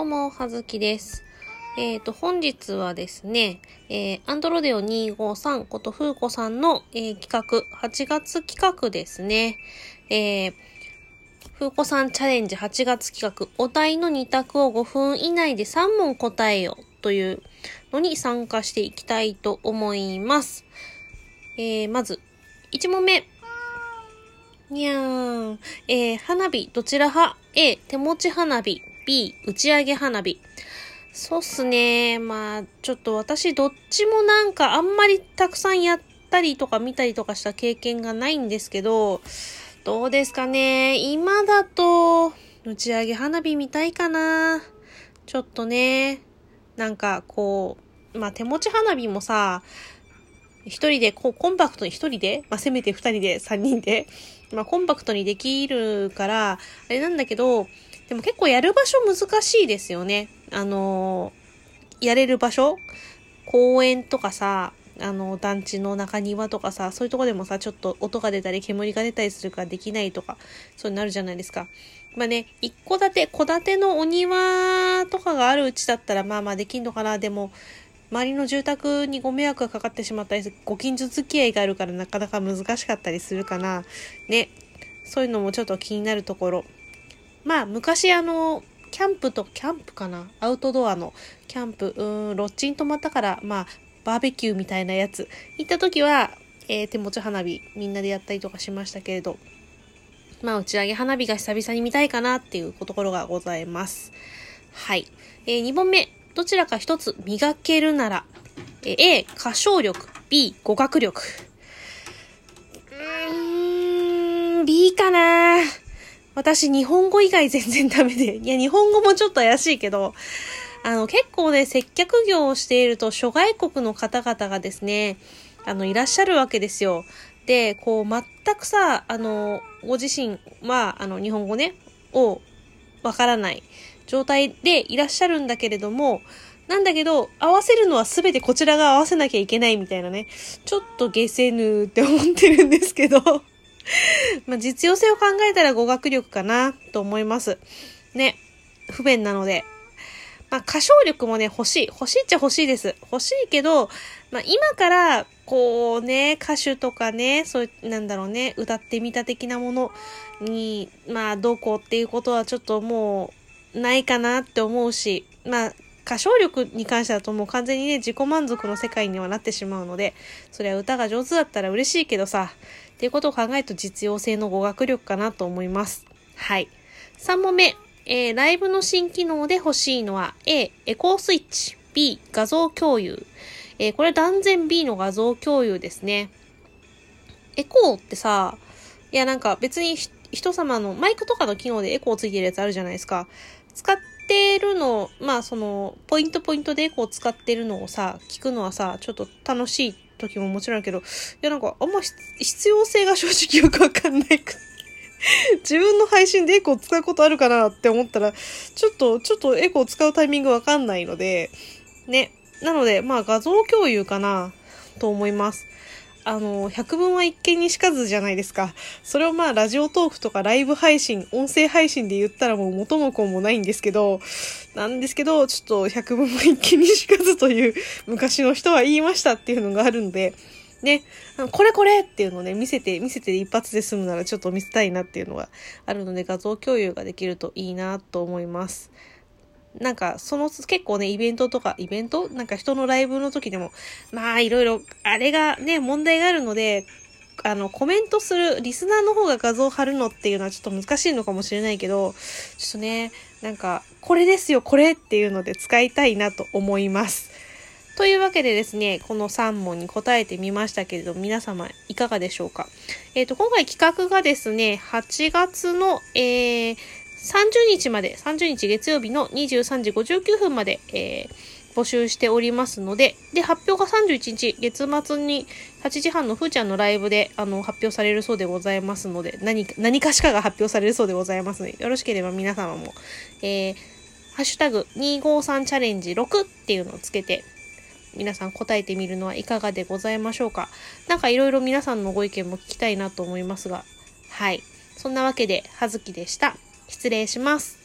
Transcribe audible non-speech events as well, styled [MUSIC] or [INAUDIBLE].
どうも、はずきです。えっ、と、本日はですね、えー、アンドロデオ253ことふうこさんの、えー企画、8月企画ですね。えー、ふうこさんチャレンジ8月企画、お題の2択を5分以内で3問答えよというのに参加していきたいと思います。えー、まず、1問目。にゃーん。えー、花火、どちら派 ?A、手持ち花火。B、打ち上げ花火。そうっすね。まあ、ちょっと私、どっちもなんかあんまりたくさんやったりとか見たりとかした経験がないんですけど、どうですかね。今だと、打ち上げ花火見たいかな。ちょっとね、なんかこう、まあ手持ち花火もさ、一人で、こう、コンパクトに一人で、まあ、せめて二人で、三人で、まあ、コンパクトにできるから、あれなんだけど、でも結構やる場所難しいですよね。あのやれる場所公園とかさ、あの、団地の中庭とかさ、そういうとこでもさ、ちょっと音が出たり煙が出たりするからできないとか、そうになるじゃないですか。まあね、一戸建て、戸建てのお庭とかがあるうちだったら、まあまあできんのかな。でも、周りの住宅にご迷惑がかかってしまったり、ご近所付き合いがあるからなかなか難しかったりするかな。ね。そういうのもちょっと気になるところ。まあ、昔あの、キャンプと、キャンプかな？アウトドアのキャンプ、うーん、ロッチに泊まったから、まあ、バーベキューみたいなやつ。行った時は、えー手持ち花火、みんなでやったりとかしましたけれど、まあ、打ち上げ花火が久々に見たいかなっていうところがございます。はい。えー、2問目。どちらか一つ磨けるなら、A、歌唱力、B、語学力。うーん、B かな私、日本語以外全然ダメで。いや、日本語もちょっと怪しいけど、あの、結構ね、接客業をしていると、諸外国の方々がですね、あの、いらっしゃるわけですよ。で、こう、全くさ、あの、ご自身は、あの、日本語ね、を、わからない状態でいらっしゃるんだけれども、なんだけど、合わせるのは全てこちらが合わせなきゃいけないみたいなね、ちょっと下せぬって思ってるんですけど、[LAUGHS] まあ、実用性を考えたら語学力かなと思います。ね。不便なので。まあ、歌唱力もね、欲しい。欲しいっちゃ欲しいです。欲しいけど、まあ、今から、こうね、歌手とかね、そういう、なんだろうね、歌ってみた的なものに、まあ、どうこうっていうことはちょっともう、ないかなって思うし、まあ、歌唱力に関してだともう完全にね、自己満足の世界にはなってしまうので、それは歌が上手だったら嬉しいけどさ、っていうことを考えると実用性の語学力かなと思います。はい。3問目。えー、ライブの新機能で欲しいのは A、エコースイッチ。B、画像共有。えー、これ断然 B の画像共有ですね。エコーってさ、いやなんか別に人様のマイクとかの機能でエコーついてるやつあるじゃないですか。使ってるの、まあその、ポイントポイントでエコー使ってるのをさ、聞くのはさ、ちょっと楽しい時ももちろんけど、いやなんかあんま必要性が正直よくわかんない [LAUGHS] 自分の配信でエコー使うことあるかなって思ったら、ちょっと、ちょっとエコー使うタイミングわかんないので、ね。なので、まあ画像共有かなと思います。あの、百聞は一見にしかずじゃないですか。それをまあ、ラジオトークとかライブ配信、音声配信で言ったらもう元も子もないんですけど、なんですけど、ちょっと百聞は一見にしかずという昔の人は言いましたっていうのがあるんで、ね、これこれっていうのをね、見せて、見せて一発で済むならちょっと見せたいなっていうのがあるので、画像共有ができるといいなと思います。なんか、その、結構ね、イベントとか、イベント？なんか人のライブの時でも、まあ、いろいろ、あれがね、問題があるので、あの、コメントする、リスナーの方が画像を貼るのっていうのはちょっと難しいのかもしれないけど、ちょっとね、なんか、これですよ、これっていうので使いたいなと思います。というわけでですね、この3問に答えてみましたけれど、皆様いかがでしょうか？えっ、と、今回企画がですね、8月の、えー、30日まで、30日月曜日の23時59分まで、えー募集しておりますので、で、発表が31日、月末に8時半のふーちゃんのライブで、あの、発表されるそうでございますので、何か、何かしかが発表されるそうでございますので、よろしければ皆様も、えー、ハッシュタグ253チャレンジ6っていうのをつけて、皆さん答えてみるのはいかがでございましょうか。なんかいろいろ皆さんのご意見も聞きたいなと思いますが、はい。そんなわけで、はずきでした。失礼します。